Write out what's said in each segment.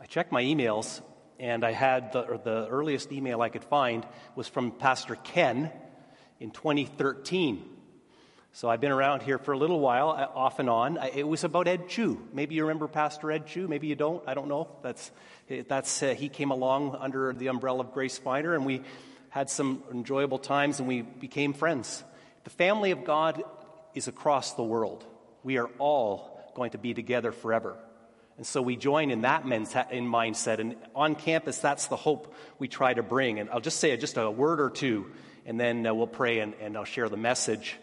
I checked my emails, and I had the, the earliest email I could find was from Pastor Ken in 2013. So I've been around here for a little while, uh, off and on. It was about Ed Chu. Maybe you remember Pastor Ed Chu. Maybe you don't. I don't know. That's, that's uh, he came along under the umbrella of Grace Finder, and we had some enjoyable times, and we became friends. The family of God is across the world. We are all going to be together forever. And so we join in that in mindset. And on campus, that's the hope we try to bring. And I'll just say just a word or two, and then uh, we'll pray and, and I'll share the message.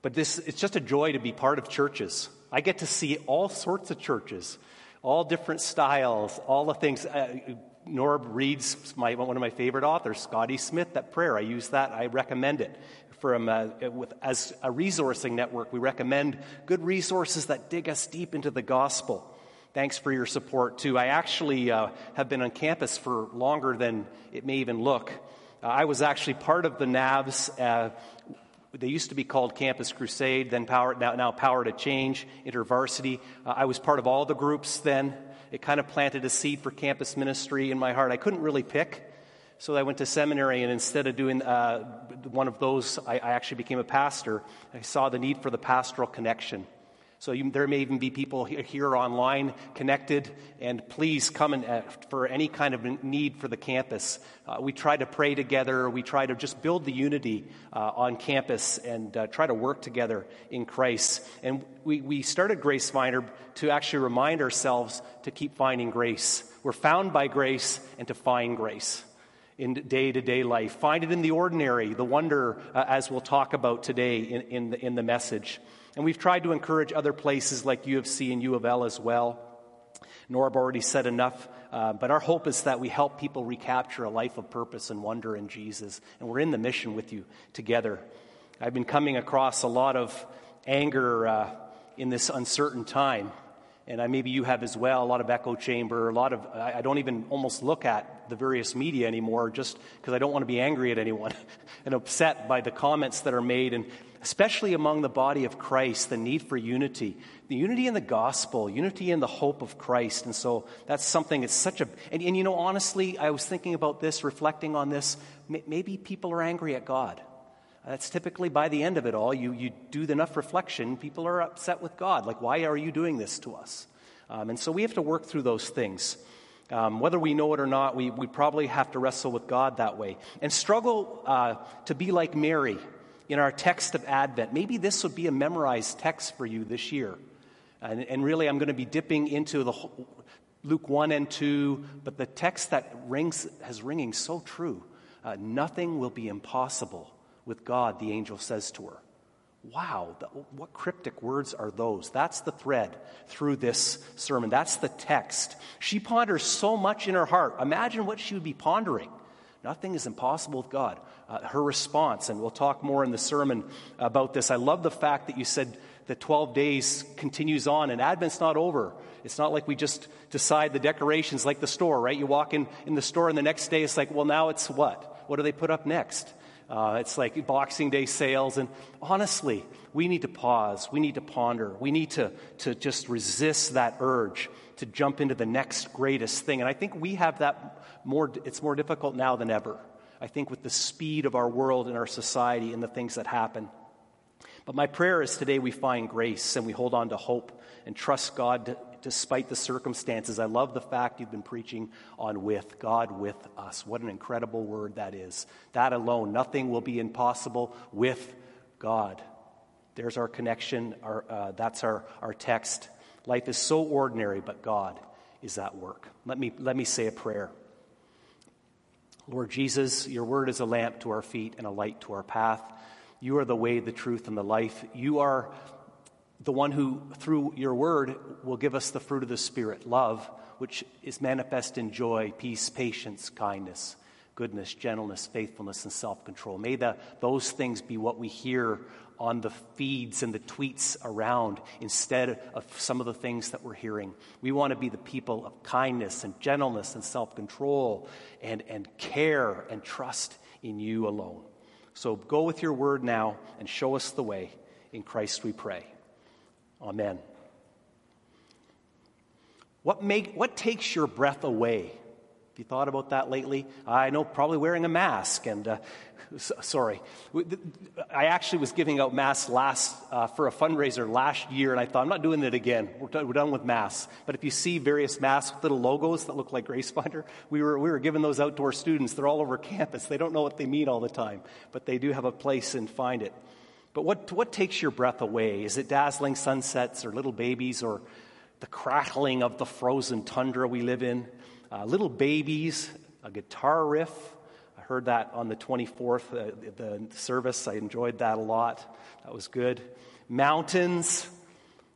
But this, it's just a joy to be part of churches. I get to see all sorts of churches, all different styles, all the things. Uh, Norb reads my, one of my favorite authors, Scotty Smith, that prayer. I use that. I recommend it. From, uh, with, as a resourcing network, we recommend good resources that dig us deep into the gospel. Thanks for your support, too. I actually uh, have been on campus for longer than it may even look. Uh, I was actually part of the NAVs uh, they used to be called Campus Crusade, then Power, now, now Power to Change, InterVarsity. Uh, I was part of all the groups then. It kind of planted a seed for campus ministry in my heart. I couldn't really pick, so I went to seminary, and instead of doing uh, one of those, I, I actually became a pastor. I saw the need for the pastoral connection. So you, there may even be people here online connected, and please come and, uh, for any kind of need for the campus. Uh, we try to pray together. We try to just build the unity uh, on campus and uh, try to work together in Christ. And we, we started Grace Finder to actually remind ourselves to keep finding grace. We're found by grace and to find grace in day to day life. Find it in the ordinary, the wonder, uh, as we'll talk about today in, in, the, in the message. And we've tried to encourage other places like U of C and U of L as well. Norb already said enough, uh, but our hope is that we help people recapture a life of purpose and wonder in Jesus. And we're in the mission with you together. I've been coming across a lot of anger uh, in this uncertain time. And I, maybe you have as well, a lot of echo chamber, a lot of, I, I don't even almost look at the various media anymore just because I don't want to be angry at anyone and upset by the comments that are made. And especially among the body of Christ, the need for unity. The unity in the gospel, unity in the hope of Christ. And so that's something, it's such a, and, and you know, honestly, I was thinking about this, reflecting on this. Maybe people are angry at God. That's typically by the end of it all. You, you do enough reflection, people are upset with God. Like, why are you doing this to us? Um, and so we have to work through those things. Um, whether we know it or not, we, we probably have to wrestle with God that way and struggle uh, to be like Mary in our text of Advent. Maybe this would be a memorized text for you this year. And, and really, I'm going to be dipping into the Luke 1 and 2, but the text that rings has ringing so true. Uh, nothing will be impossible with God, the angel says to her. Wow, what cryptic words are those? That's the thread through this sermon. That's the text. She ponders so much in her heart. Imagine what she would be pondering. Nothing is impossible with God. Uh, her response, and we'll talk more in the sermon about this. I love the fact that you said that 12 days continues on and Advent's not over. It's not like we just decide the decorations like the store, right? You walk in, in the store and the next day it's like, well, now it's what? What do they put up next? Uh, it's like Boxing Day sales. And honestly, we need to pause. We need to ponder. We need to, to just resist that urge to jump into the next greatest thing. And I think we have that more, it's more difficult now than ever. I think with the speed of our world and our society and the things that happen. But my prayer is today we find grace and we hold on to hope and trust God despite the circumstances. I love the fact you've been preaching on with, God with us. What an incredible word that is. That alone, nothing will be impossible with God. There's our connection. Our, uh, that's our, our text. Life is so ordinary, but God is at work. Let me, let me say a prayer. Lord Jesus, your word is a lamp to our feet and a light to our path. You are the way, the truth, and the life. You are the one who, through your word, will give us the fruit of the Spirit love, which is manifest in joy, peace, patience, kindness, goodness, gentleness, faithfulness, and self control. May the, those things be what we hear on the feeds and the tweets around instead of some of the things that we're hearing. We want to be the people of kindness and gentleness and self control and, and care and trust in you alone. So go with your word now and show us the way. In Christ we pray. Amen. What, make, what takes your breath away? You thought about that lately? I know probably wearing a mask and uh, sorry. I actually was giving out masks last uh, for a fundraiser last year, and I thought I'm not doing it again. We're, done, we're done with masks. But if you see various masks with little logos that look like Grace Finder, we were we were giving those out to our students. They're all over campus. They don't know what they mean all the time, but they do have a place and find it. But what what takes your breath away? Is it dazzling sunsets or little babies or the crackling of the frozen tundra we live in? Uh, little babies, a guitar riff I heard that on the 24th, uh, the service. I enjoyed that a lot. That was good. Mountains.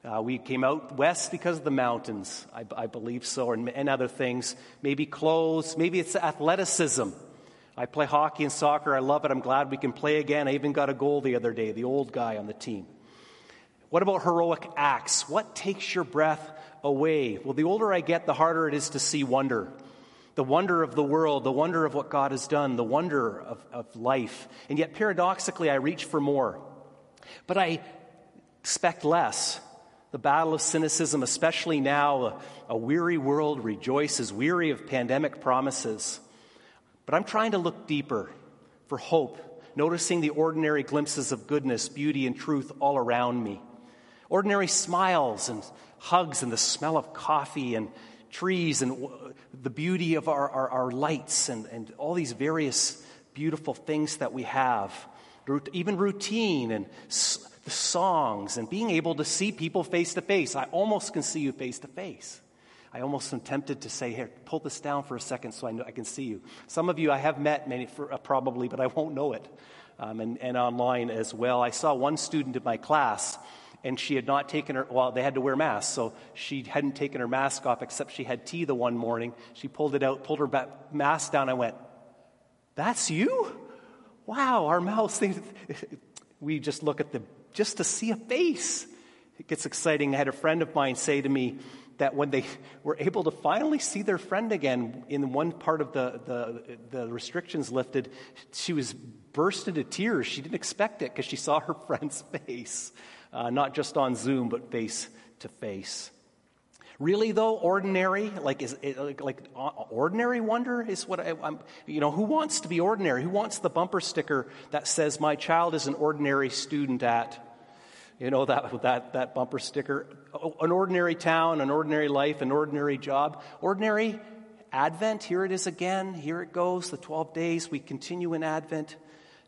Uh, we came out west because of the mountains, I, I believe so, and, and other things. Maybe clothes. Maybe it's athleticism. I play hockey and soccer. I love it. I'm glad we can play again. I even got a goal the other day, the old guy on the team. What about heroic acts? What takes your breath away? Well, the older I get, the harder it is to see wonder the wonder of the world, the wonder of what God has done, the wonder of, of life. And yet, paradoxically, I reach for more. But I expect less. The battle of cynicism, especially now, a, a weary world rejoices, weary of pandemic promises. But I'm trying to look deeper for hope, noticing the ordinary glimpses of goodness, beauty, and truth all around me. Ordinary smiles and hugs and the smell of coffee and trees and the beauty of our, our, our lights and, and all these various beautiful things that we have, even routine and the songs and being able to see people face to face. I almost can see you face to face. I almost am tempted to say, here, pull this down for a second so I, know, I can see you. Some of you I have met many, for, uh, probably, but I won't know it. Um, and, and online as well. I saw one student in my class and she had not taken her, well, they had to wear masks, so she hadn't taken her mask off except she had tea the one morning. She pulled it out, pulled her mask down. I went, That's you? Wow, our mouths, they, we just look at the, just to see a face. It gets exciting. I had a friend of mine say to me that when they were able to finally see their friend again in one part of the, the, the restrictions lifted, she was burst into tears. She didn't expect it because she saw her friend's face uh, not just on Zoom, but face to face. Really, though, ordinary, like, is it, like uh, ordinary wonder is what I, am you know, who wants to be ordinary? Who wants the bumper sticker that says, my child is an ordinary student at, you know, that, that, that bumper sticker? Oh, an ordinary town, an ordinary life, an ordinary job. Ordinary Advent, here it is again, here it goes, the 12 days, we continue in Advent.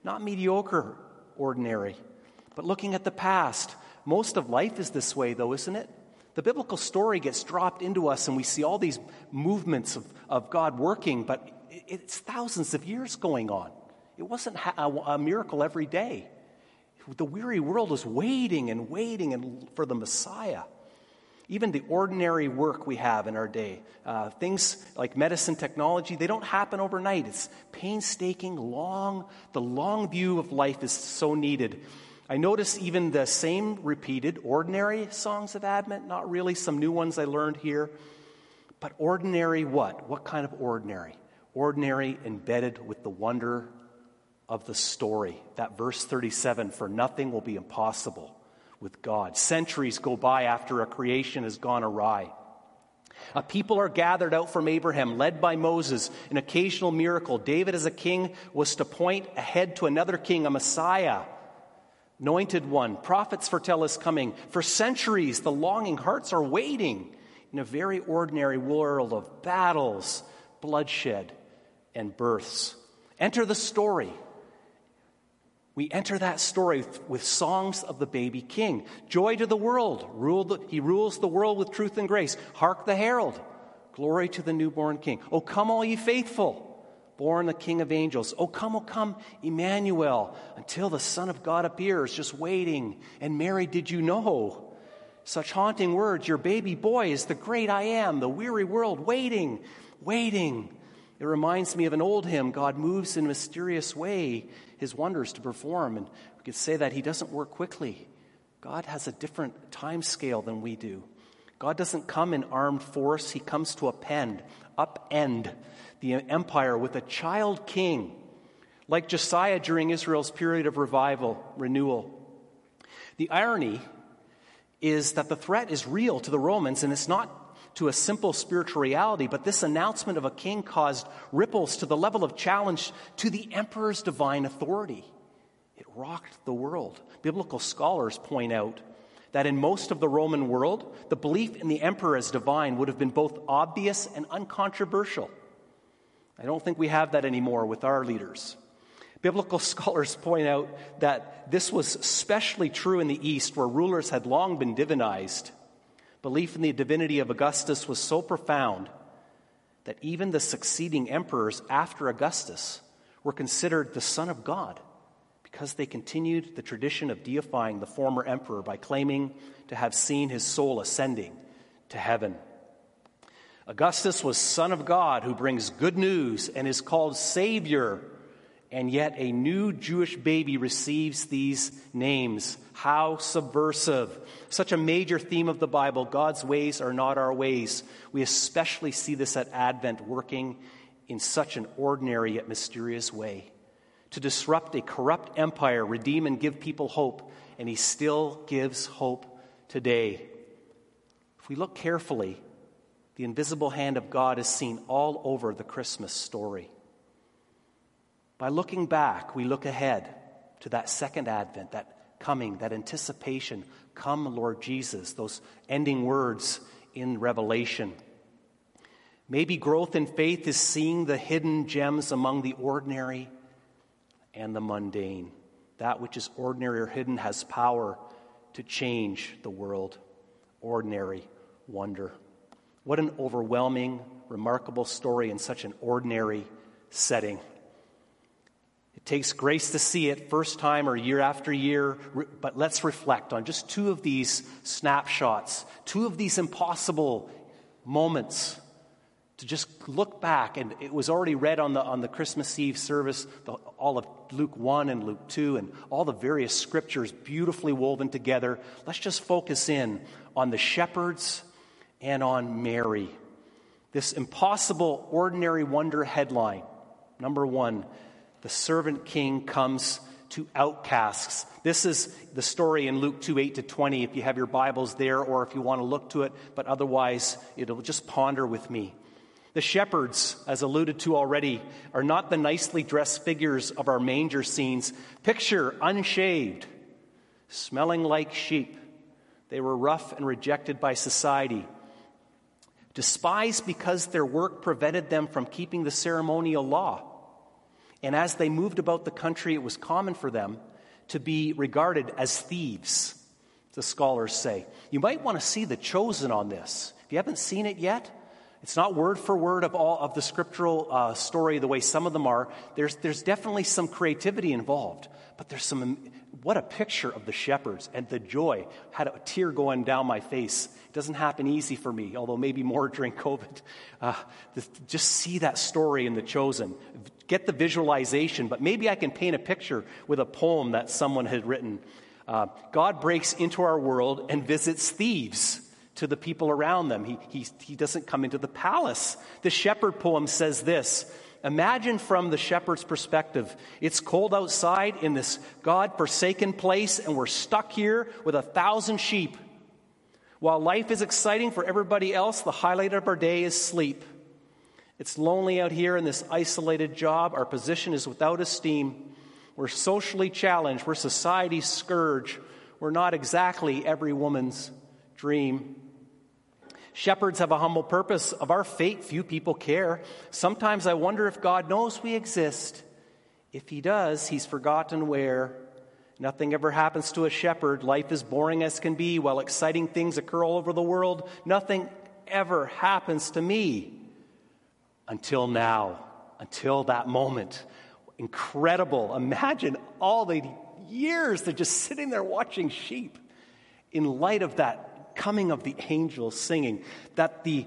Not mediocre, ordinary. But looking at the past, most of life is this way, though, isn't it? The biblical story gets dropped into us, and we see all these movements of, of God working, but it's thousands of years going on. It wasn't a miracle every day. The weary world is waiting and waiting and for the Messiah. Even the ordinary work we have in our day, uh, things like medicine technology, they don't happen overnight. It's painstaking, long. The long view of life is so needed. I notice even the same repeated ordinary songs of Advent, not really some new ones I learned here, but ordinary what? What kind of ordinary? Ordinary embedded with the wonder of the story. That verse 37 for nothing will be impossible with God. Centuries go by after a creation has gone awry. A people are gathered out from Abraham, led by Moses, an occasional miracle. David, as a king, was to point ahead to another king, a Messiah anointed one. Prophets foretell his coming. For centuries, the longing hearts are waiting in a very ordinary world of battles, bloodshed, and births. Enter the story. We enter that story with songs of the baby king. Joy to the world. He rules the world with truth and grace. Hark the herald. Glory to the newborn king. Oh, come, all ye faithful born the King of angels. Oh, come, oh, come, Emmanuel, until the Son of God appears, just waiting. And Mary, did you know? Such haunting words, your baby boy is the great I am, the weary world waiting, waiting. It reminds me of an old hymn God moves in a mysterious way his wonders to perform. And we could say that he doesn't work quickly. God has a different time scale than we do. God doesn't come in armed force, he comes to append, upend the empire with a child king, like Josiah during Israel's period of revival, renewal. The irony is that the threat is real to the Romans, and it's not to a simple spiritual reality, but this announcement of a king caused ripples to the level of challenge to the emperor's divine authority. It rocked the world. Biblical scholars point out that in most of the Roman world, the belief in the emperor as divine would have been both obvious and uncontroversial. I don't think we have that anymore with our leaders. Biblical scholars point out that this was especially true in the East, where rulers had long been divinized. Belief in the divinity of Augustus was so profound that even the succeeding emperors after Augustus were considered the Son of God because they continued the tradition of deifying the former emperor by claiming to have seen his soul ascending to heaven. Augustus was Son of God who brings good news and is called Savior and yet a new Jewish baby receives these names. How subversive. Such a major theme of the Bible. God's ways are not our ways. We especially see this at Advent working in such an ordinary yet mysterious way. To disrupt a corrupt empire, redeem and give people hope, and He still gives hope today. If we look carefully, the invisible hand of God is seen all over the Christmas story. By looking back, we look ahead to that second advent, that coming, that anticipation. Come, Lord Jesus, those ending words in Revelation. Maybe growth in faith is seeing the hidden gems among the ordinary and the mundane. That which is ordinary or hidden has power to change the world. Ordinary wonder. What an overwhelming, remarkable story in such an ordinary setting. It takes grace to see it first time or year after year, but let's reflect on just two of these snapshots, two of these impossible moments to just look back. And it was already read on the, on the Christmas Eve service, the, all of Luke 1 and Luke 2, and all the various scriptures beautifully woven together. Let's just focus in on the shepherds and on Mary. This impossible, ordinary wonder headline. Number one, the servant king comes to outcasts. This is the story in Luke 2 8 to 20, if you have your Bibles there or if you want to look to it, but otherwise, it'll just ponder with me. The shepherds, as alluded to already, are not the nicely dressed figures of our manger scenes. Picture unshaved, smelling like sheep. They were rough and rejected by society. Despised because their work prevented them from keeping the ceremonial law. And as they moved about the country, it was common for them to be regarded as thieves, the scholars say. You might want to see The Chosen on this. If you haven't seen it yet, it's not word for word of all of the scriptural uh, story the way some of them are. There's, there's definitely some creativity involved, but there's some, what a picture of the shepherds and the joy. Had a tear going down my face. It doesn't happen easy for me, although maybe more during COVID. Uh, just see that story in The Chosen get the visualization, but maybe I can paint a picture with a poem that someone had written. Uh, God breaks into our world and visits thieves to the people around them. He, he, he doesn't come into the palace. The shepherd poem says this Imagine from the shepherd's perspective. It's cold outside in this God forsaken place, and we're stuck here with a thousand sheep. While life is exciting for everybody else, the highlight of our day is sleep. It's lonely out here in this isolated job. Our position is without esteem. We're socially challenged. We're society's scourge. We're not exactly every woman's dream. Shepherds have a humble purpose. Of our fate, few people care. Sometimes I wonder if God knows we exist. If He does, He's forgotten where. Nothing ever happens to a shepherd. Life is boring as can be while exciting things occur all over the world. Nothing ever happens to me until now, until that moment. Incredible. Imagine all the years they're just sitting there watching sheep in light of that coming of the angels singing, that the,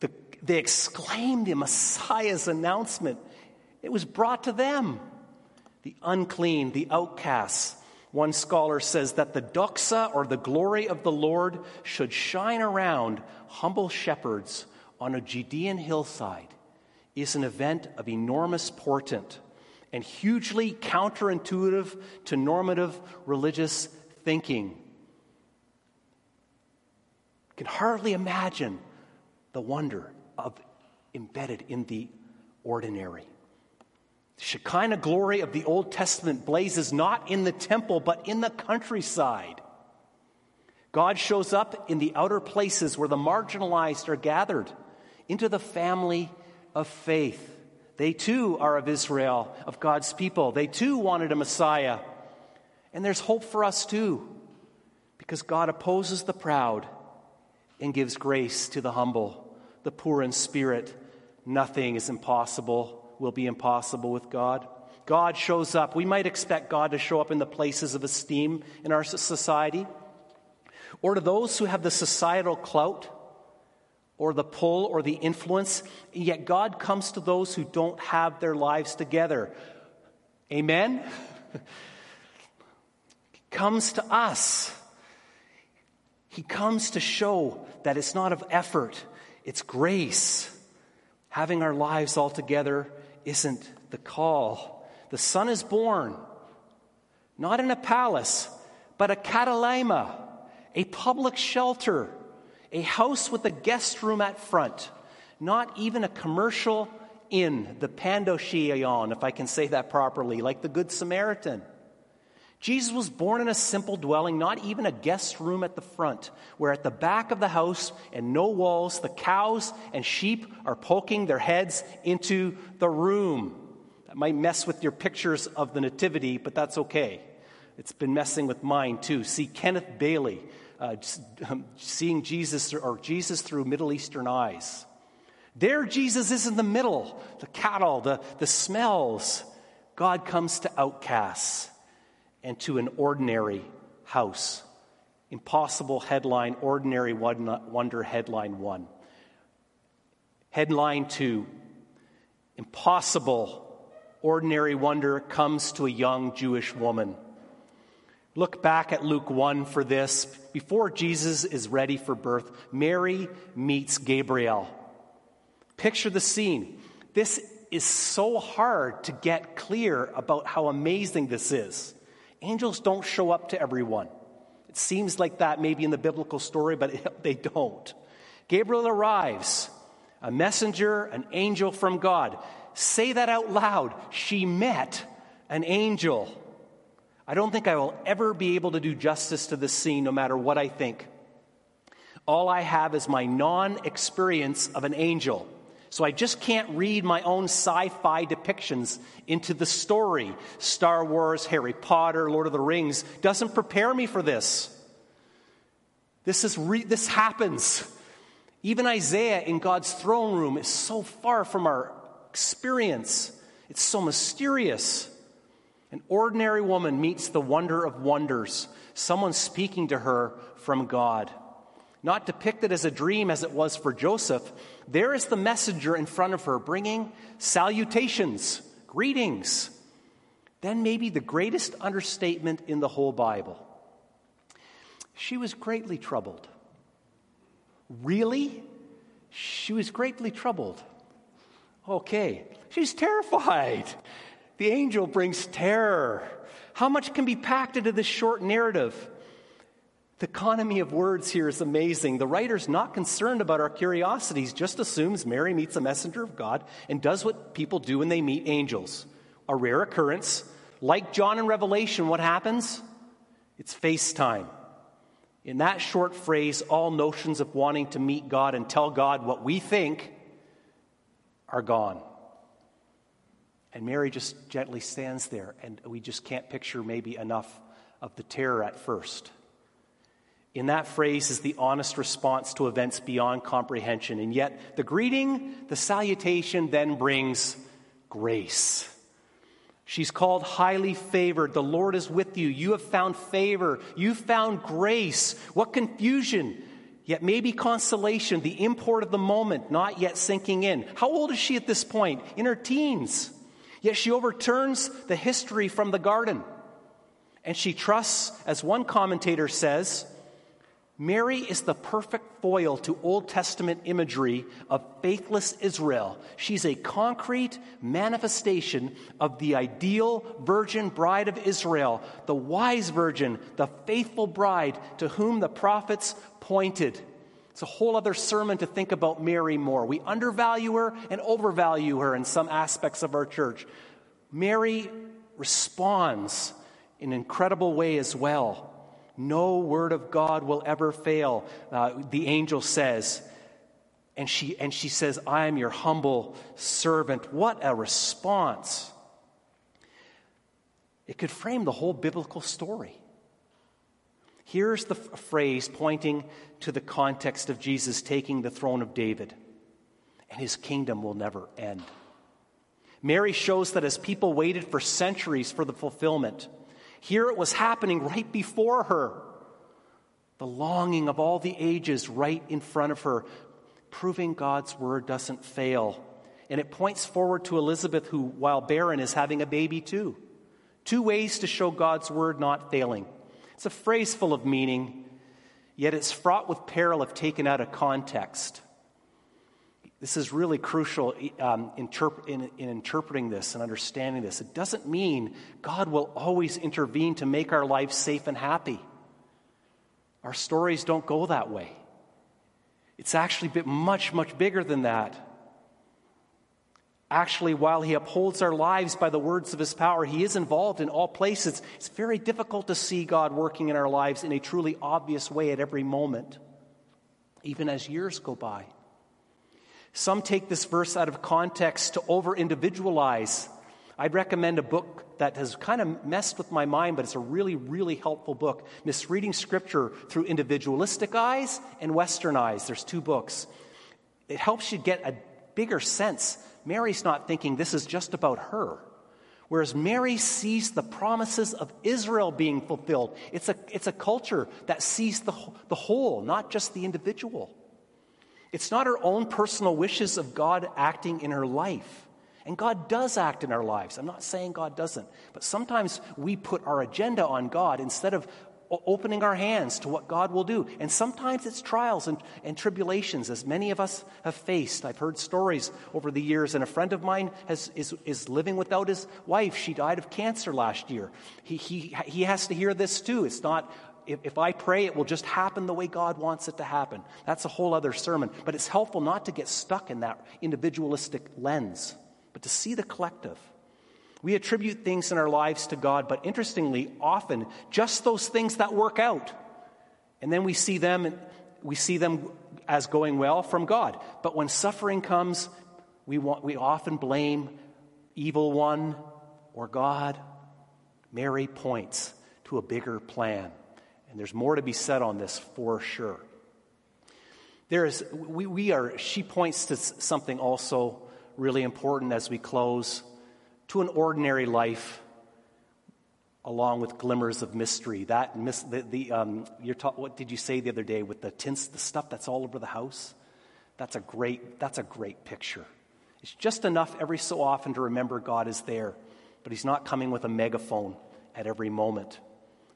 the, they exclaimed the Messiah's announcement. It was brought to them. The unclean, the outcasts. One scholar says that the doxa, or the glory of the Lord, should shine around humble shepherds on a Judean hillside is an event of enormous portent and hugely counterintuitive to normative religious thinking. Can hardly imagine the wonder of embedded in the ordinary. The Shekinah glory of the Old Testament blazes not in the temple, but in the countryside. God shows up in the outer places where the marginalized are gathered into the family of faith. They too are of Israel, of God's people. They too wanted a Messiah. And there's hope for us too, because God opposes the proud and gives grace to the humble, the poor in spirit. Nothing is impossible, will be impossible with God. God shows up. We might expect God to show up in the places of esteem in our society or to those who have the societal clout or the pull or the influence, yet God comes to those who don't have their lives together. Amen? comes to us. He comes to show that it's not of effort, it's grace. Having our lives all together isn't the call. The Son is born, not in a palace, but a kataluma a public shelter, a house with a guest room at front, not even a commercial inn, the pandocheion, if I can say that properly, like the Good Samaritan. Jesus was born in a simple dwelling, not even a guest room at the front, where at the back of the house and no walls, the cows and sheep are poking their heads into the room. That might mess with your pictures of the Nativity, but that's okay. It's been messing with mine too. See Kenneth Bailey, uh, um, seeing Jesus or Jesus through Middle Eastern eyes. There, Jesus is in the middle, the cattle, the, the smells. God comes to outcasts and to an ordinary house. Impossible headline, ordinary wonder headline one. Headline two Impossible ordinary wonder comes to a young Jewish woman. Look back at Luke 1 for this. Before Jesus is ready for birth, Mary meets Gabriel. Picture the scene. This is so hard to get clear about how amazing this is. Angels don't show up to everyone. It seems like that maybe in the biblical story, but they don't. Gabriel arrives, a messenger, an angel from God. Say that out loud. She met an angel. I don't think I will ever be able to do justice to this scene, no matter what I think. All I have is my non experience of an angel. So I just can't read my own sci fi depictions into the story. Star Wars, Harry Potter, Lord of the Rings doesn't prepare me for this. This, is re- this happens. Even Isaiah in God's throne room is so far from our experience, it's so mysterious. An ordinary woman meets the wonder of wonders, someone speaking to her from God. Not depicted as a dream as it was for Joseph, there is the messenger in front of her bringing salutations, greetings. Then, maybe the greatest understatement in the whole Bible. She was greatly troubled. Really? She was greatly troubled. Okay. She's terrified. The angel brings terror. How much can be packed into this short narrative? The economy of words here is amazing. The writer's not concerned about our curiosities, just assumes Mary meets a messenger of God and does what people do when they meet angels. A rare occurrence. Like John in Revelation, what happens? It's FaceTime. In that short phrase, all notions of wanting to meet God and tell God what we think are gone. And Mary just gently stands there, and we just can't picture maybe enough of the terror at first. In that phrase is the honest response to events beyond comprehension. And yet, the greeting, the salutation then brings grace. She's called highly favored. The Lord is with you. You have found favor. You've found grace. What confusion, yet maybe consolation, the import of the moment not yet sinking in. How old is she at this point? In her teens. Yet she overturns the history from the garden. And she trusts, as one commentator says, Mary is the perfect foil to Old Testament imagery of faithless Israel. She's a concrete manifestation of the ideal virgin bride of Israel, the wise virgin, the faithful bride to whom the prophets pointed. It's a whole other sermon to think about Mary more. We undervalue her and overvalue her in some aspects of our church. Mary responds in an incredible way as well. No word of God will ever fail, uh, the angel says. And she, and she says, I am your humble servant. What a response! It could frame the whole biblical story. Here's the f- phrase pointing to the context of Jesus taking the throne of David, and his kingdom will never end. Mary shows that as people waited for centuries for the fulfillment, here it was happening right before her. The longing of all the ages right in front of her, proving God's word doesn't fail. And it points forward to Elizabeth, who, while barren, is having a baby too. Two ways to show God's word not failing. It's a phrase full of meaning, yet it's fraught with peril if taken out of context. This is really crucial um, interp- in, in interpreting this and understanding this. It doesn't mean God will always intervene to make our lives safe and happy. Our stories don't go that way. It's actually much, much bigger than that. Actually, while He upholds our lives by the words of His power, He is involved in all places. It's very difficult to see God working in our lives in a truly obvious way at every moment, even as years go by. Some take this verse out of context to over individualize. I'd recommend a book that has kind of messed with my mind, but it's a really, really helpful book. Misreading Scripture through individualistic eyes and Western eyes. There's two books. It helps you get a bigger sense Mary's not thinking this is just about her. Whereas Mary sees the promises of Israel being fulfilled. It's a, it's a culture that sees the, the whole, not just the individual. It's not her own personal wishes of God acting in her life. And God does act in our lives. I'm not saying God doesn't. But sometimes we put our agenda on God instead of opening our hands to what God will do. And sometimes it's trials and, and, tribulations, as many of us have faced. I've heard stories over the years, and a friend of mine has, is, is living without his wife. She died of cancer last year. He, he, he has to hear this too. It's not, if, if I pray, it will just happen the way God wants it to happen. That's a whole other sermon. But it's helpful not to get stuck in that individualistic lens, but to see the collective. We attribute things in our lives to God, but interestingly, often just those things that work out. And then we see them we see them as going well from God. But when suffering comes, we, want, we often blame evil one or God. Mary points to a bigger plan. And there's more to be said on this for sure. There is, we, we are, she points to something also really important as we close to an ordinary life along with glimmers of mystery. That the, the um, you're ta- what did you say the other day with the tints, the stuff that's all over the house? That's a great, that's a great picture. It's just enough every so often to remember God is there, but He's not coming with a megaphone at every moment.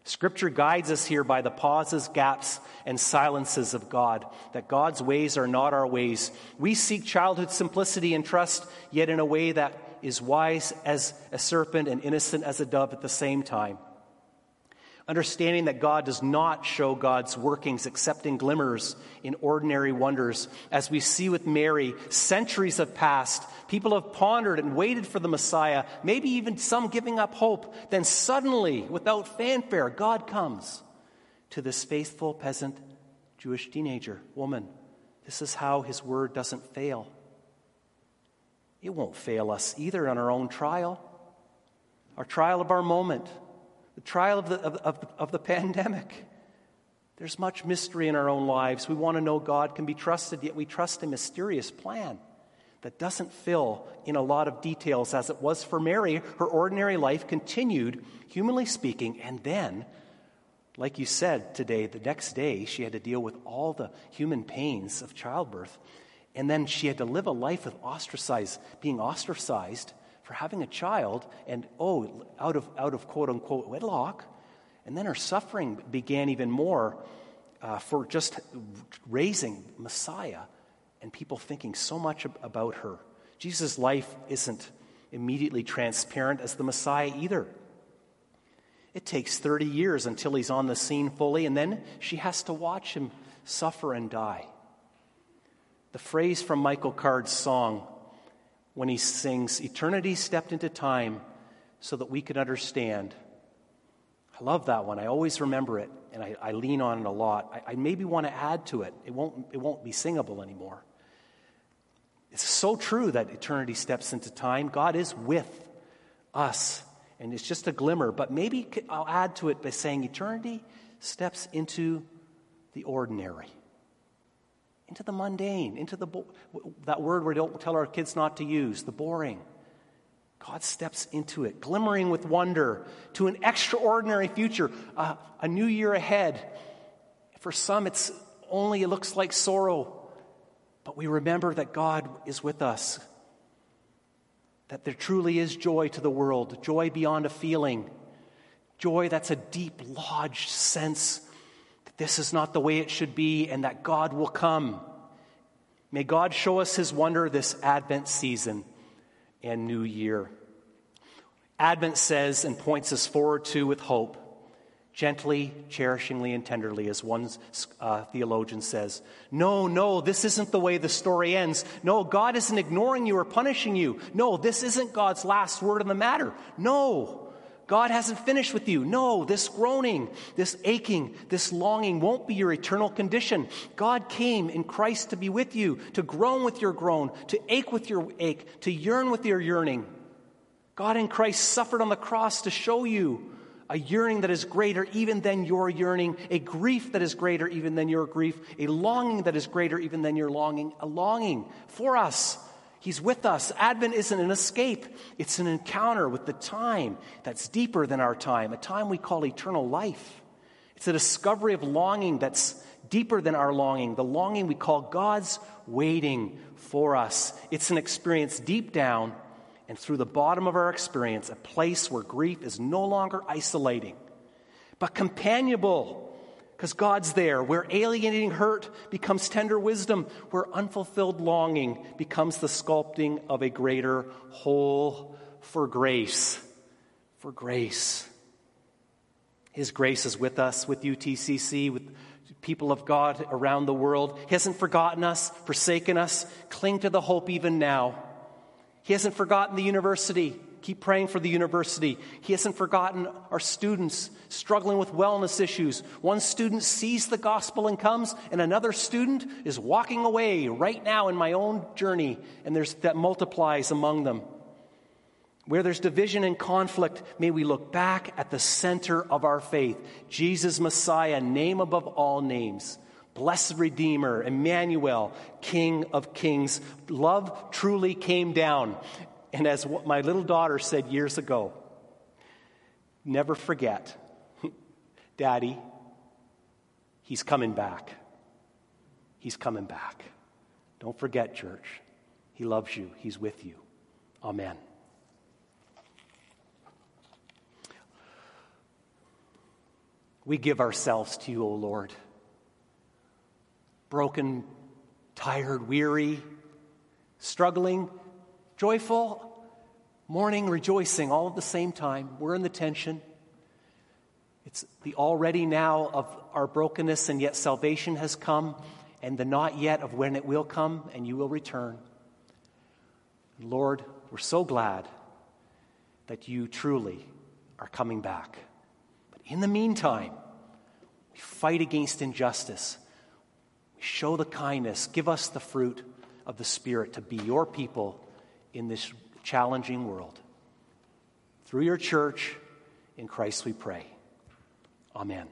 Scripture guides us here by the pauses, gaps, and silences of God, that God's ways are not our ways. We seek childhood simplicity and trust, yet in a way that is wise as a serpent and innocent as a dove at the same time. Understanding that God does not show God's workings except in glimmers, in ordinary wonders. As we see with Mary, centuries have passed. People have pondered and waited for the Messiah, maybe even some giving up hope. Then suddenly, without fanfare, God comes to this faithful peasant Jewish teenager, woman. This is how his word doesn't fail. It won't fail us either on our own trial, our trial of our moment, the trial of the, of, of, of the pandemic. There's much mystery in our own lives. We want to know God can be trusted, yet we trust a mysterious plan that doesn't fill in a lot of details as it was for Mary. Her ordinary life continued, humanly speaking, and then, like you said today, the next day, she had to deal with all the human pains of childbirth. And then she had to live a life of ostracized, being ostracized for having a child and, oh, out of, out of quote unquote wedlock. And then her suffering began even more uh, for just raising Messiah and people thinking so much about her. Jesus' life isn't immediately transparent as the Messiah either. It takes 30 years until he's on the scene fully, and then she has to watch him suffer and die. the phrase from Michael Card's song when he sings, Eternity stepped into time so that we could understand. I love that one. I always remember it, and I, I lean on it a lot. I, I maybe want to add to it. It won't, it won't be singable anymore. It's so true that eternity steps into time. God is with us, and it's just a glimmer. But maybe I'll add to it by saying eternity steps into the ordinary, into the mundane, into the bo- that word we don't tell our kids not to use, the boring. God steps into it, glimmering with wonder to an extraordinary future, uh, a new year ahead. For some, it's only it looks like sorrow, but we remember that God is with us, that there truly is joy to the world, joy beyond a feeling, joy that's a deep lodged sense this is not the way it should be and that God will come. May God show us his wonder this Advent season and new year. Advent says and points us forward to with hope, gently, cherishingly, and tenderly, as one uh, theologian says. No, no, this isn't the way the story ends. No, God isn't ignoring you or punishing you. No, this isn't God's last word on the matter. No. God hasn't finished with you. No, this groaning, this aching, this longing won't be your eternal condition. God came in Christ to be with you, to groan with your groan, to ache with your ache, to yearn with your yearning. God in Christ suffered on the cross to show you a yearning that is greater even than your yearning, a grief that is greater even than your grief, a longing that is greater even than your longing, a longing for us He's with us. Advent isn't an escape, it's an encounter with the time that's deeper than our time, a time we call eternal life. It's a discovery of longing that's deeper than our longing, the longing we call God's waiting for us. It's an experience deep down and through the bottom of our experience, a place where grief is no longer isolating, but companionable because God's there, where alienating hurt becomes tender wisdom, where unfulfilled longing becomes the sculpting of a greater whole for grace. For grace. His grace is with us, with UTCC, with people of God around the world. He hasn't forgotten us, forsaken us. Cling to the hope even now. He hasn't forgotten the university. Keep praying for the university. He hasn't forgotten our students struggling with wellness issues. One student sees the gospel and comes, and another student is walking away right now in my own journey, and there's that multiplies among them. Where there's division and conflict, may we look back at the center of our faith Jesus Messiah, name above all names. Blessed Redeemer, Emmanuel, King of Kings. Love truly came down. And as my little daughter said years ago, never forget, Daddy, he's coming back. He's coming back. Don't forget, church. He loves you, he's with you. Amen. We give ourselves to you, O Lord. Broken, tired, weary, struggling, joyful, mourning, rejoicing, all at the same time. We're in the tension. It's the already now of our brokenness, and yet salvation has come, and the not yet of when it will come, and you will return. Lord, we're so glad that you truly are coming back. But in the meantime, we fight against injustice. We show the kindness. Give us the fruit of the Spirit to be your people in this challenging world. Through your church, in Christ we pray. Amen.